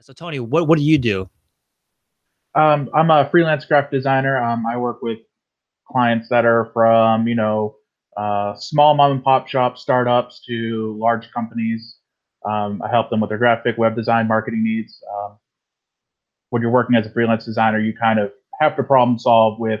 so Tony, what what do you do? Um, I'm a freelance graphic designer. Um, I work with clients that are from you know uh, small mom and pop shop startups to large companies. Um, I help them with their graphic, web design, marketing needs. Um, when you're working as a freelance designer, you kind of have to problem solve with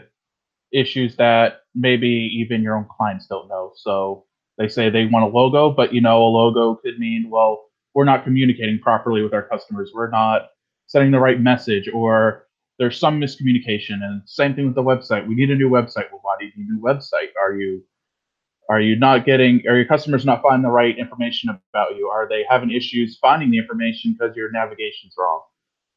issues that maybe even your own clients don't know. So they say they want a logo, but you know, a logo could mean, well, we're not communicating properly with our customers. We're not sending the right message, or there's some miscommunication. And same thing with the website. We need a new website. Well, why do you need a new website? Are you are you not getting are your customers not finding the right information about you? Are they having issues finding the information because your navigation's wrong?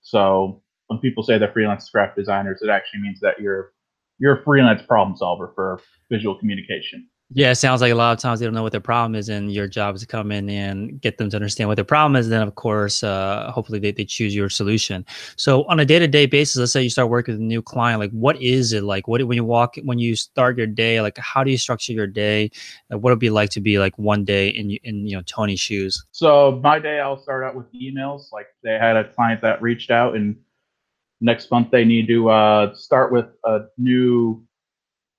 So when people say they're freelance graphic designers, it actually means that you're you're a freelance problem solver for visual communication. Yeah, it sounds like a lot of times they don't know what their problem is, and your job is to come in and get them to understand what their problem is. Then, of course, uh, hopefully they, they choose your solution. So, on a day to day basis, let's say you start working with a new client, like what is it like? What when you walk, when you start your day, like how do you structure your day? Like, what would it be like to be like one day in in you know Tony's shoes? So, my day, I'll start out with emails. Like they had a client that reached out, and next month they need to uh, start with a new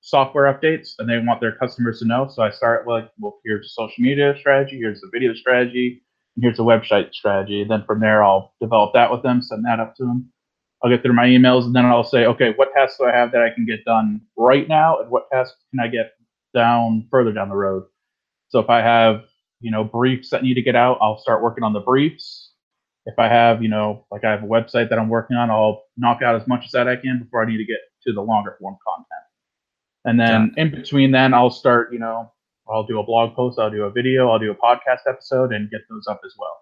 software updates and they want their customers to know. So I start like, well, here's a social media strategy, here's the video strategy, here's a website strategy. And then from there, I'll develop that with them, send that up to them. I'll get through my emails and then I'll say, okay, what tasks do I have that I can get done right now? And what tasks can I get down further down the road? So if I have, you know, briefs that need to get out, I'll start working on the briefs. If I have, you know, like I have a website that I'm working on, I'll knock out as much as that I can before I need to get to the longer form content. And then in between, then I'll start, you know, I'll do a blog post, I'll do a video, I'll do a podcast episode, and get those up as well.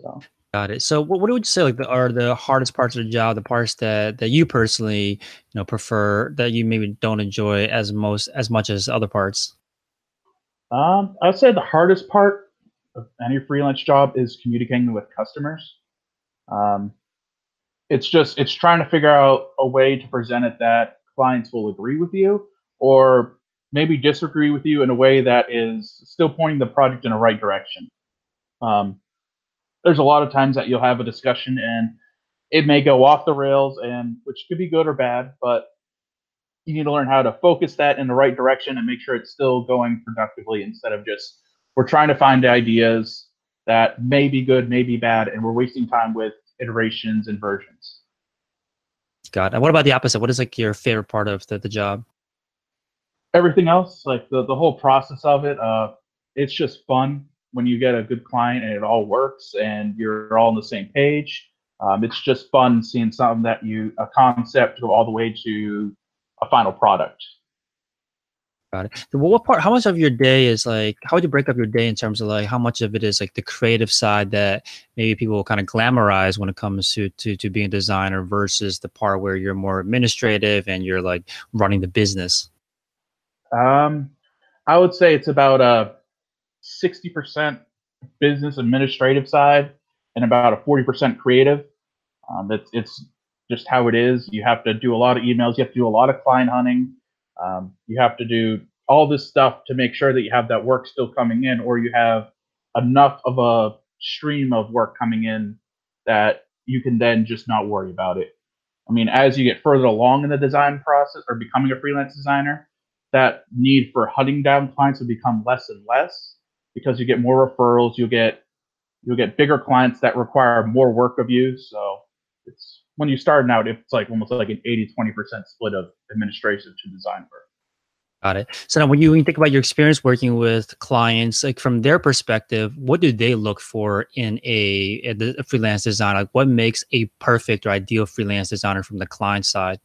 So. Got it. So, what, what would you say like the, are the hardest parts of the job? The parts that that you personally, you know, prefer that you maybe don't enjoy as most as much as other parts? Um, I'd say the hardest part of any freelance job is communicating with customers. Um, it's just it's trying to figure out a way to present it that clients will agree with you or maybe disagree with you in a way that is still pointing the project in the right direction. Um, there's a lot of times that you'll have a discussion and it may go off the rails and which could be good or bad, but you need to learn how to focus that in the right direction and make sure it's still going productively instead of just we're trying to find ideas that may be good, may be bad, and we're wasting time with iterations and versions. And what about the opposite? What is like your favorite part of the, the job? Everything else, like the, the whole process of it, uh, it's just fun when you get a good client and it all works and you're all on the same page. Um, it's just fun seeing something that you a concept go all the way to a final product. It. What part? How much of your day is like? How would you break up your day in terms of like how much of it is like the creative side that maybe people will kind of glamorize when it comes to to to being a designer versus the part where you're more administrative and you're like running the business? Um, I would say it's about a sixty percent business administrative side and about a forty percent creative. Um, it's it's just how it is. You have to do a lot of emails. You have to do a lot of client hunting. Um, you have to do all this stuff to make sure that you have that work still coming in, or you have enough of a stream of work coming in that you can then just not worry about it. I mean, as you get further along in the design process or becoming a freelance designer, that need for hunting down clients will become less and less because you get more referrals, you'll get you'll get bigger clients that require more work of you. So it's when you start out, it's like almost like an 80 20% split of administration to design work. Got it. So now, when you, when you think about your experience working with clients, like from their perspective, what do they look for in a, a, freelance designer? Like, what makes a perfect or ideal freelance designer from the client side?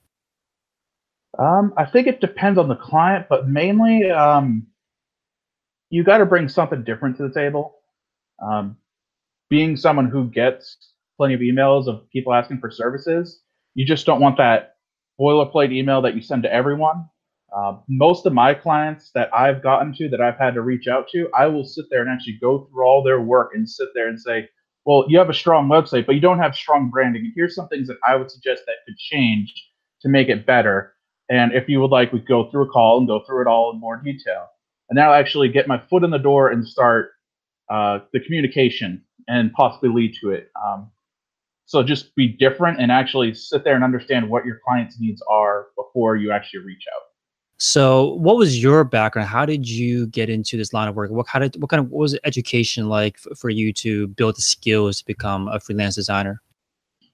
Um, I think it depends on the client, but mainly, um, you got to bring something different to the table. Um, being someone who gets plenty of emails of people asking for services. You just don't want that boilerplate email that you send to everyone. Uh, most of my clients that I've gotten to that I've had to reach out to, I will sit there and actually go through all their work and sit there and say, well, you have a strong website, but you don't have strong branding. And here's some things that I would suggest that could change to make it better. And if you would like, we go through a call and go through it all in more detail. And that'll actually get my foot in the door and start uh, the communication and possibly lead to it. Um, so just be different and actually sit there and understand what your client's needs are before you actually reach out. So, what was your background? How did you get into this line of work? What kind of what kind of what was education like f- for you to build the skills to become a freelance designer?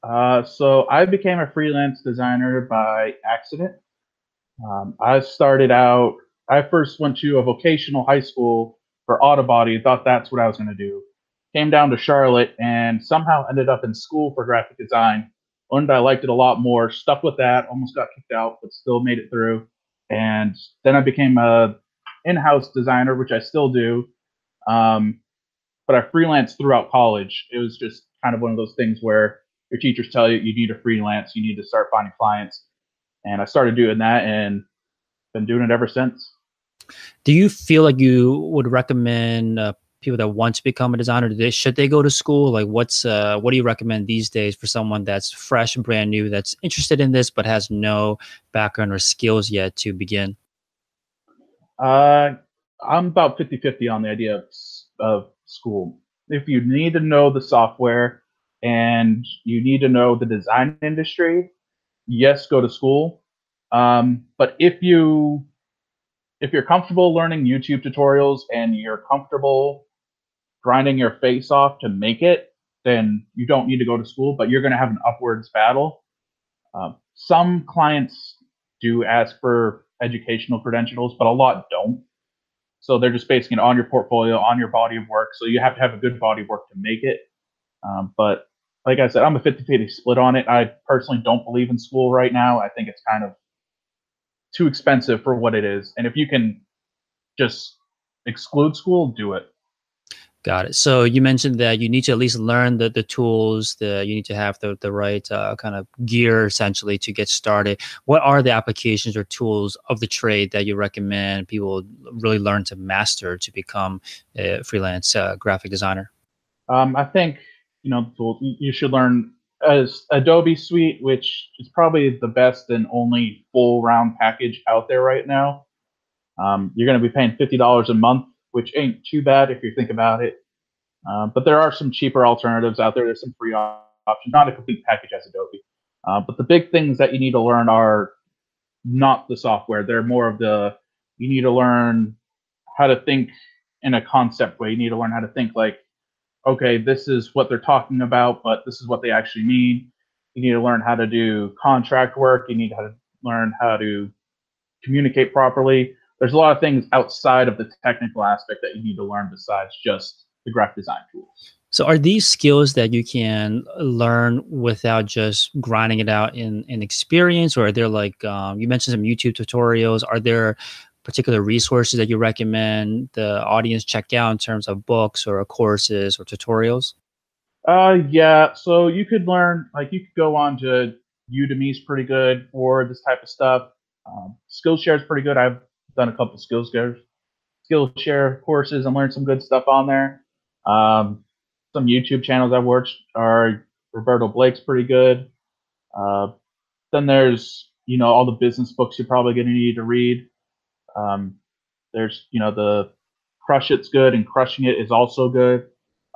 Uh, so I became a freelance designer by accident. Um, I started out. I first went to a vocational high school for auto body. Thought that's what I was going to do came down to Charlotte and somehow ended up in school for graphic design. Learned I liked it a lot more, stuck with that, almost got kicked out, but still made it through. And then I became a in-house designer, which I still do. Um, but I freelanced throughout college. It was just kind of one of those things where your teachers tell you you need to freelance, you need to start finding clients. And I started doing that and been doing it ever since. Do you feel like you would recommend uh, people that want to become a designer? They, should they go to school? Like, what's uh, what do you recommend these days for someone that's fresh and brand new, that's interested in this but has no background or skills yet to begin? Uh, I'm about 50 50 on the idea of, of school. If you need to know the software and you need to know the design industry, yes, go to school. Um, but if you if you're comfortable learning YouTube tutorials and you're comfortable grinding your face off to make it, then you don't need to go to school, but you're going to have an upwards battle. Um, some clients do ask for educational credentials, but a lot don't. So they're just basing it on your portfolio, on your body of work. So you have to have a good body of work to make it. Um, but like I said, I'm a 50 50 split on it. I personally don't believe in school right now. I think it's kind of too expensive for what it is. And if you can just exclude school, do it. Got it. So you mentioned that you need to at least learn the, the tools, the you need to have the, the right uh, kind of gear essentially to get started. What are the applications or tools of the trade that you recommend people really learn to master to become a freelance uh, graphic designer? Um, I think you know you should learn as Adobe Suite, which is probably the best and only full round package out there right now. Um, you're going to be paying fifty dollars a month which ain't too bad if you think about it. Uh, but there are some cheaper alternatives out there. There's some free options, not a complete package as Adobe. Uh, but the big things that you need to learn are not the software. They're more of the you need to learn how to think in a concept way. You need to learn how to think like, okay, this is what they're talking about, but this is what they actually mean. You need to learn how to do contract work. You need to learn how to communicate properly there's a lot of things outside of the technical aspect that you need to learn besides just the graphic design tools. So are these skills that you can learn without just grinding it out in, in experience or are there like um, you mentioned some YouTube tutorials are there particular resources that you recommend the audience check out in terms of books or courses or tutorials? Uh yeah, so you could learn like you could go on to Udemy's pretty good for this type of stuff. Um, Skillshare is pretty good. I've done a couple Skillshare Skillshare courses and learned some good stuff on there. Um, some YouTube channels I've watched are Roberto Blake's pretty good. Uh, then there's you know all the business books you're probably going to need to read. Um, there's you know the Crush It's good and Crushing It is also good.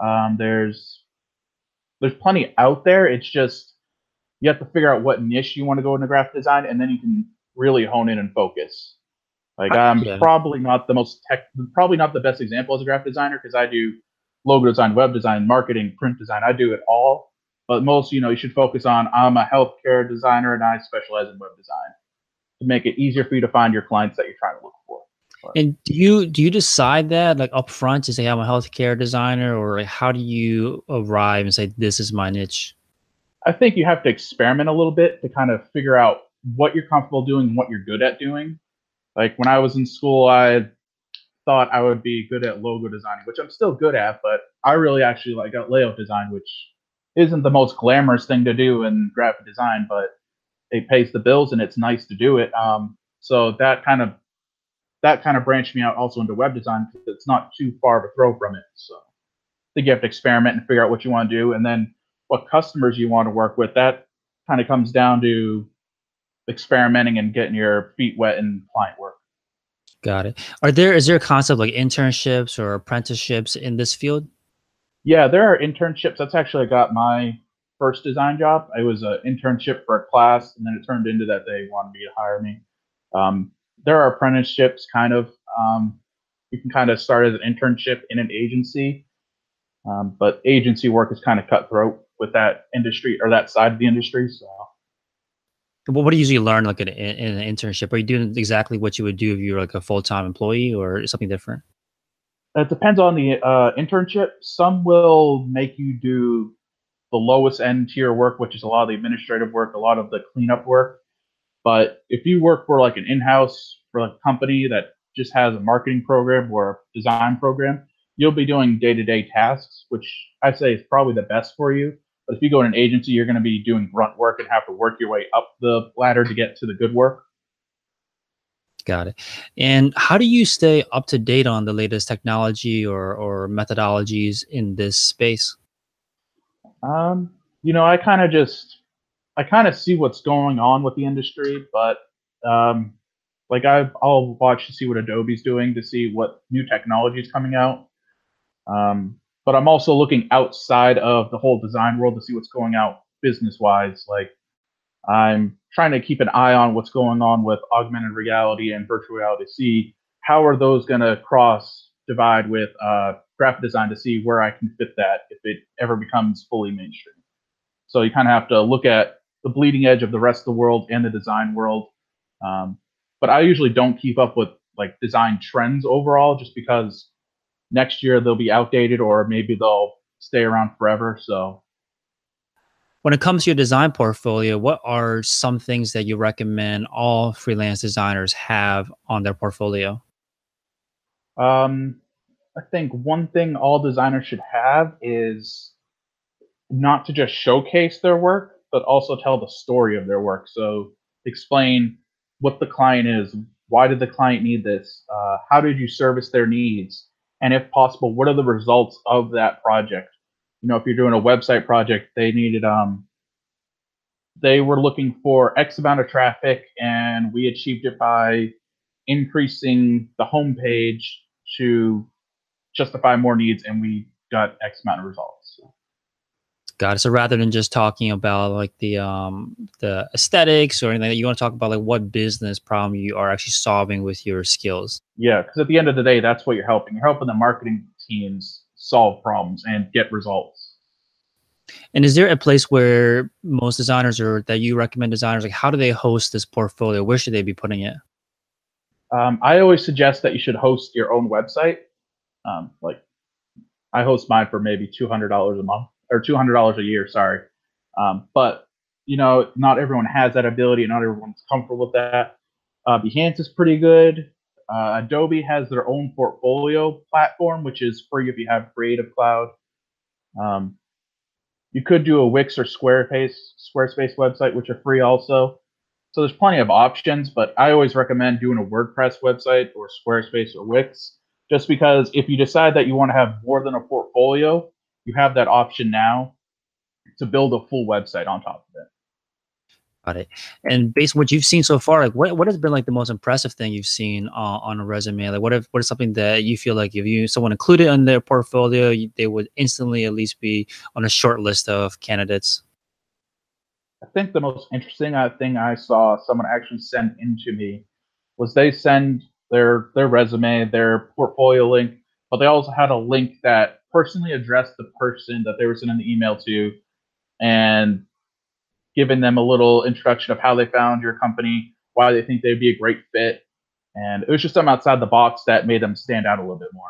Um, there's there's plenty out there. It's just you have to figure out what niche you want to go into graphic design, and then you can really hone in and focus. Like I'm yeah. probably not the most tech, probably not the best example as a graphic designer because I do logo design, web design, marketing, print design. I do it all. But most, you know, you should focus on I'm a healthcare designer and I specialize in web design to make it easier for you to find your clients that you're trying to look for. But, and do you do you decide that like up front to say I'm a healthcare designer, or like, how do you arrive and say this is my niche? I think you have to experiment a little bit to kind of figure out what you're comfortable doing what you're good at doing like when I was in school, I thought I would be good at logo designing, which I'm still good at, but I really actually like layout design, which isn't the most glamorous thing to do in graphic design, but it pays the bills and it's nice to do it. Um, so that kind of that kind of branched me out also into web design because it's not too far a throw from it. So I think you have to experiment and figure out what you want to do, and then what customers you want to work with. That kind of comes down to experimenting and getting your feet wet in client work. Got it. Are there is there a concept like internships or apprenticeships in this field? Yeah, there are internships. That's actually I got my first design job. I was an internship for a class, and then it turned into that they wanted me to hire me. Um, there are apprenticeships, kind of. Um, you can kind of start as an internship in an agency, um, but agency work is kind of cutthroat with that industry or that side of the industry. So, what do you usually learn like in, in an internship? Are you doing exactly what you would do if you were like a full time employee, or something different? It depends on the uh, internship. Some will make you do the lowest end tier work, which is a lot of the administrative work, a lot of the cleanup work. But if you work for like an in-house for a company that just has a marketing program or a design program, you'll be doing day-to-day tasks, which I'd say is probably the best for you. But if you go in an agency, you're going to be doing grunt work and have to work your way up the ladder to get to the good work. Got it. And how do you stay up to date on the latest technology or, or methodologies in this space? Um, you know, I kind of just, I kind of see what's going on with the industry, but um, like I, I'll watch to see what Adobe's doing to see what new technology is coming out. Um, but I'm also looking outside of the whole design world to see what's going out business wise. Like I'm trying to keep an eye on what's going on with augmented reality and virtual reality. See how are those going to cross divide with uh, graphic design to see where I can fit that if it ever becomes fully mainstream. So you kind of have to look at the bleeding edge of the rest of the world and the design world. Um, but I usually don't keep up with like design trends overall, just because next year they'll be outdated or maybe they'll stay around forever. So when it comes to your design portfolio, what are some things that you recommend all freelance designers have on their portfolio? Um, I think one thing all designers should have is not to just showcase their work, but also tell the story of their work. So explain what the client is, why did the client need this, uh, how did you service their needs, and if possible, what are the results of that project? you know, if you're doing a website project, they needed um they were looking for X amount of traffic and we achieved it by increasing the homepage to justify more needs and we got X amount of results. Got it. So rather than just talking about like the um the aesthetics or anything, you want to talk about like what business problem you are actually solving with your skills. Yeah, because at the end of the day, that's what you're helping. You're helping the marketing teams solve problems and get results. And is there a place where most designers or that you recommend designers like how do they host this portfolio? Where should they be putting it? Um, I always suggest that you should host your own website. Um, like I host mine for maybe two hundred dollars a month or two hundred dollars a year. Sorry, um, but you know not everyone has that ability, and not everyone's comfortable with that. Uh, Behance is pretty good. Uh, Adobe has their own portfolio platform, which is free if you have Creative Cloud. Um, you could do a Wix or Squarespace Squarespace website, which are free also. So there's plenty of options, but I always recommend doing a WordPress website or Squarespace or Wix, just because if you decide that you want to have more than a portfolio, you have that option now to build a full website on top of it. Got it. And based on what you've seen so far, like what, what has been like the most impressive thing you've seen uh, on a resume? Like what if, what is something that you feel like if you someone included in their portfolio, you, they would instantly at least be on a short list of candidates? I think the most interesting uh, thing I saw someone actually send into me was they send their their resume, their portfolio link, but they also had a link that personally addressed the person that they were sending the email to, and giving them a little introduction of how they found your company, why they think they'd be a great fit. And it was just something outside the box that made them stand out a little bit more.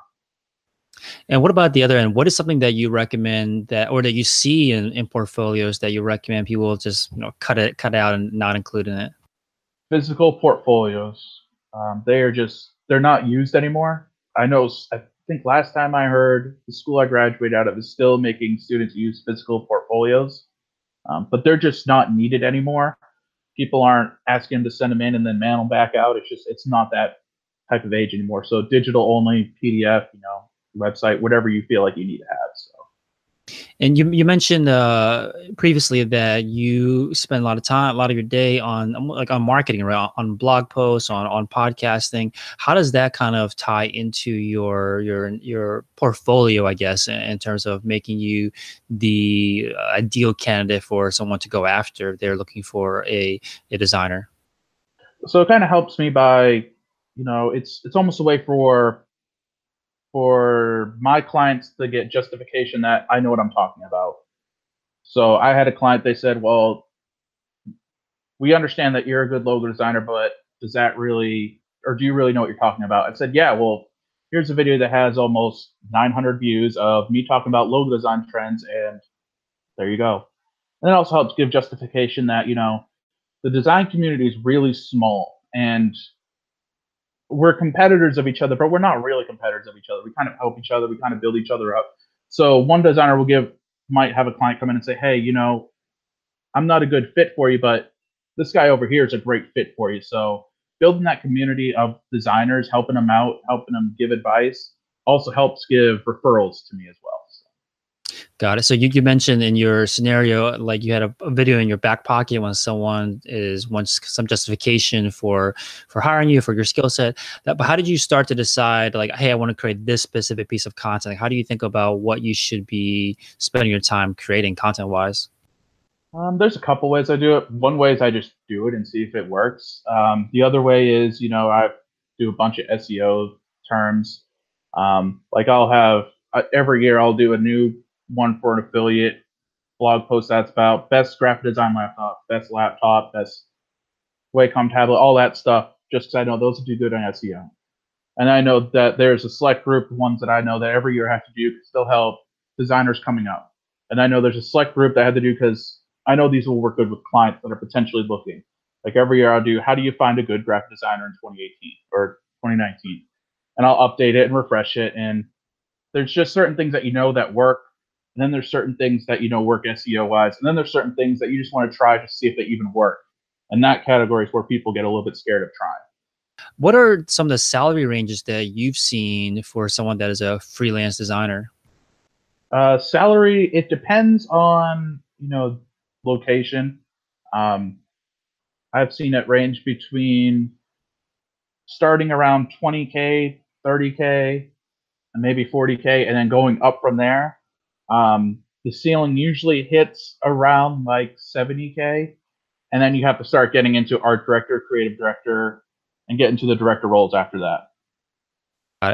And what about the other end? What is something that you recommend that, or that you see in, in portfolios that you recommend people just you know cut it, cut out, and not include in it? Physical portfolios. Um, they are just they're not used anymore. I know. I think last time I heard the school I graduated out of is still making students use physical portfolios um, but they're just not needed anymore. People aren't asking them to send them in and then mail them back out. It's just it's not that type of age anymore. So digital only, PDF, you know, website, whatever you feel like you need to have. So. And you you mentioned uh, previously that you spend a lot of time, a lot of your day on um, like on marketing, right? On blog posts, on on podcasting. How does that kind of tie into your your your portfolio? I guess in, in terms of making you the ideal candidate for someone to go after if they're looking for a a designer. So it kind of helps me by, you know, it's it's almost a way for for my clients to get justification that I know what I'm talking about. So I had a client, they said, well, we understand that you're a good logo designer, but does that really, or do you really know what you're talking about? I said, yeah, well, here's a video that has almost 900 views of me talking about logo design trends, and there you go. And it also helps give justification that, you know, the design community is really small and we're competitors of each other, but we're not really competitors of each other. We kind of help each other. We kind of build each other up. So one designer will give might have a client come in and say, "Hey, you know, I'm not a good fit for you, but this guy over here is a great fit for you." So building that community of designers, helping them out, helping them give advice, also helps give referrals to me as well. Got it. So you, you mentioned in your scenario, like you had a, a, video in your back pocket when someone is wants some justification for for hiring you for your skill set. But how did you start to decide, like, hey, I want to create this specific piece of content? Like, how do you think about what you should be spending your time creating content wise? Um, there's a couple ways I do it. One way is I just do it and see if it works. Um, the other way is, you know, I do a bunch of SEO terms. Um, like I'll have uh, every year I'll do a new one for an affiliate blog post that's about best graphic design laptop, best laptop, best Wacom tablet, all that stuff, just because I know those do good on SEO. And I know that there's a select group of ones that I know that every year have to do because they'll help designers coming up. And I know there's a select group that I to do because I know these will work good with clients that are potentially looking. Like every year I'll do, how do you find a good graphic designer in 2018 or 2019? And I'll update it and refresh it. And there's just certain things that you know that work and then there's certain things that you know work SEO wise, and then there's certain things that you just want to try to see if they even work. And that category is where people get a little bit scared of trying. What are some of the salary ranges that you've seen for someone that is a freelance designer? Uh, salary it depends on you know location. Um, I've seen it range between starting around 20k, 30k, and maybe 40k, and then going up from there. Um, the ceiling usually hits around like 70k, and then you have to start getting into art director, creative director, and get into the director roles after that.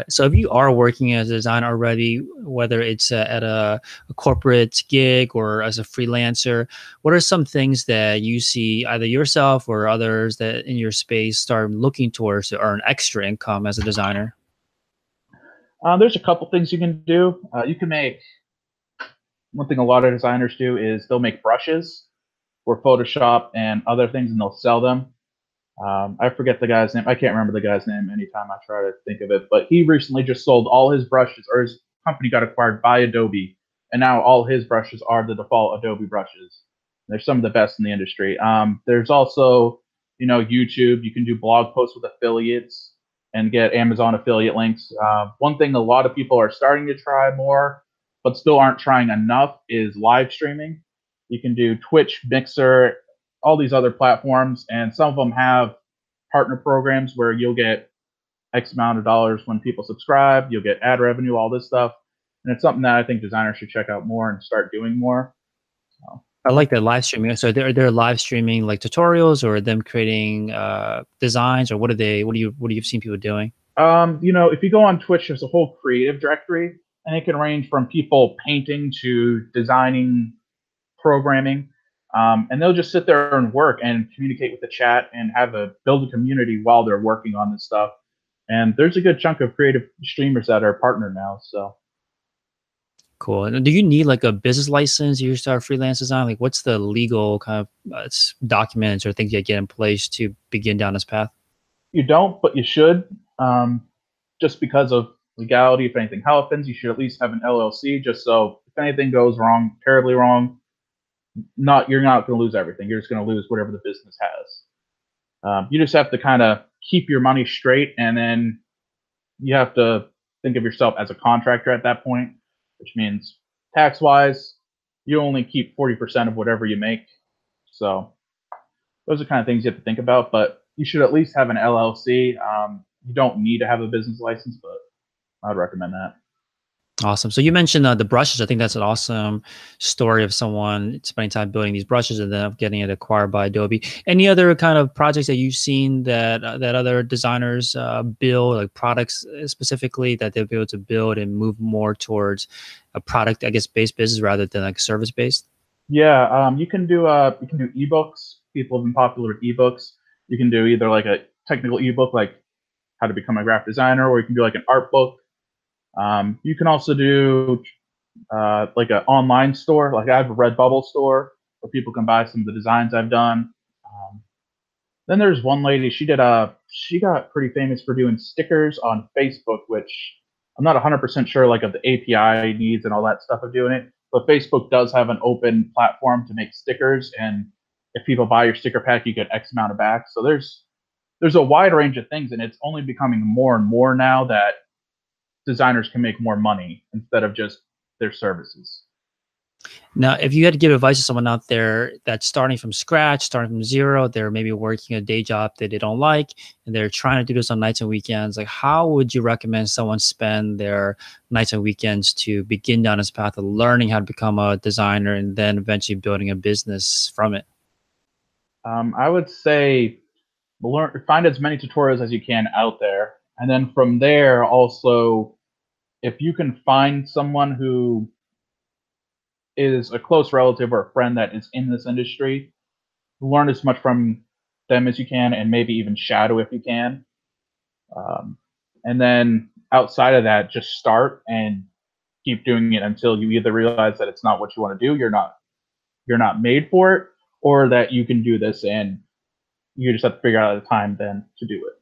So if you are working as a designer already, whether it's uh, at a, a, corporate gig or as a freelancer, what are some things that you see either yourself or others that in your space start looking towards to earn extra income as a designer? Uh, there's a couple things you can do. Uh, you can make one thing a lot of designers do is they'll make brushes or Photoshop and other things, and they'll sell them. Um, I forget the guy's name. I can't remember the guy's name anytime I try to think of it. But he recently just sold all his brushes, or his company got acquired by Adobe, and now all his brushes are the default Adobe brushes. They're some of the best in the industry. Um, there's also, you know, YouTube. You can do blog posts with affiliates and get Amazon affiliate links. Uh, one thing a lot of people are starting to try more but still aren't trying enough is live streaming. You can do Twitch, Mixer, all these other platforms, and some of them have partner programs where you'll get X amount of dollars when people subscribe, you'll get ad revenue, all this stuff. And it's something that I think designers should check out more and start doing more. So. I like that live streaming. So they're they're live streaming like tutorials or them creating uh, designs or what are they what do you what do you've seen people doing? Um, you know, if you go on Twitch, there's a whole creative directory and it can range from people painting to designing, programming, um, and they'll just sit there and work and communicate with the chat and have a build a community while they're working on this stuff. And there's a good chunk of creative streamers that are partner now. So cool. And do you need like a business license? You start freelance design. Like, what's the legal kind of uh, documents or things you get in place to begin down this path? You don't, but you should. Um, just because of legality. If anything happens, you should at least have an LLC, just so if anything goes wrong, terribly wrong, not you're not going to lose everything. You're just going to lose whatever the business has. Um, you just have to kind of keep your money straight, and then you have to think of yourself as a contractor at that point, which means tax wise, you only keep 40% of whatever you make. So those are kind of things you have to think about, but you should at least have an LLC. Um, you don't need to have a business license, but I would recommend that. Awesome. So you mentioned uh, the brushes. I think that's an awesome story of someone spending time building these brushes and then getting it acquired by Adobe. Any other kind of projects that you've seen that uh, that other designers uh, build, like products uh, specifically, that they'll be able to build and move more towards a product, I guess, based business rather than like service based? Yeah, um, you can do uh, you can do ebooks. People have been popular with ebooks. You can do either like a technical ebook, like how to become a graphic designer, or you can do like an art book um, you can also do uh, like an online store. Like I have a Redbubble store where people can buy some of the designs I've done. Um, then there's one lady. She did a. She got pretty famous for doing stickers on Facebook, which I'm not 100% sure like of the API needs and all that stuff of doing it. But Facebook does have an open platform to make stickers, and if people buy your sticker pack, you get X amount of back. So there's there's a wide range of things, and it's only becoming more and more now that designers can make more money instead of just their services. Now, if you had to give advice to someone out there that's starting from scratch, starting from zero, they're maybe working a day job that they don't like, and they're trying to do this on nights and weekends, like how would you recommend someone spend their nights and weekends to begin down this path of learning how to become a designer and then eventually building a business from it? Um, I would say learn, find as many tutorials as you can out there, and then from there also if you can find someone who is a close relative or a friend that is in this industry, learn as much from them as you can, and maybe even shadow if you can. Um, and then outside of that, just start and keep doing it until you either realize that it's not what you want to do, you're not you're not made for it, or that you can do this and you just have to figure out the time then to do it.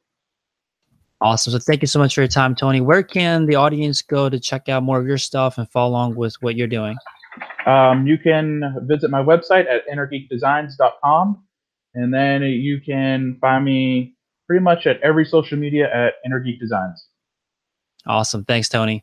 Awesome. So thank you so much for your time, Tony. Where can the audience go to check out more of your stuff and follow along with what you're doing? Um, you can visit my website at innergeekdesigns.com. And then you can find me pretty much at every social media at Inner Geek Designs. Awesome. Thanks, Tony.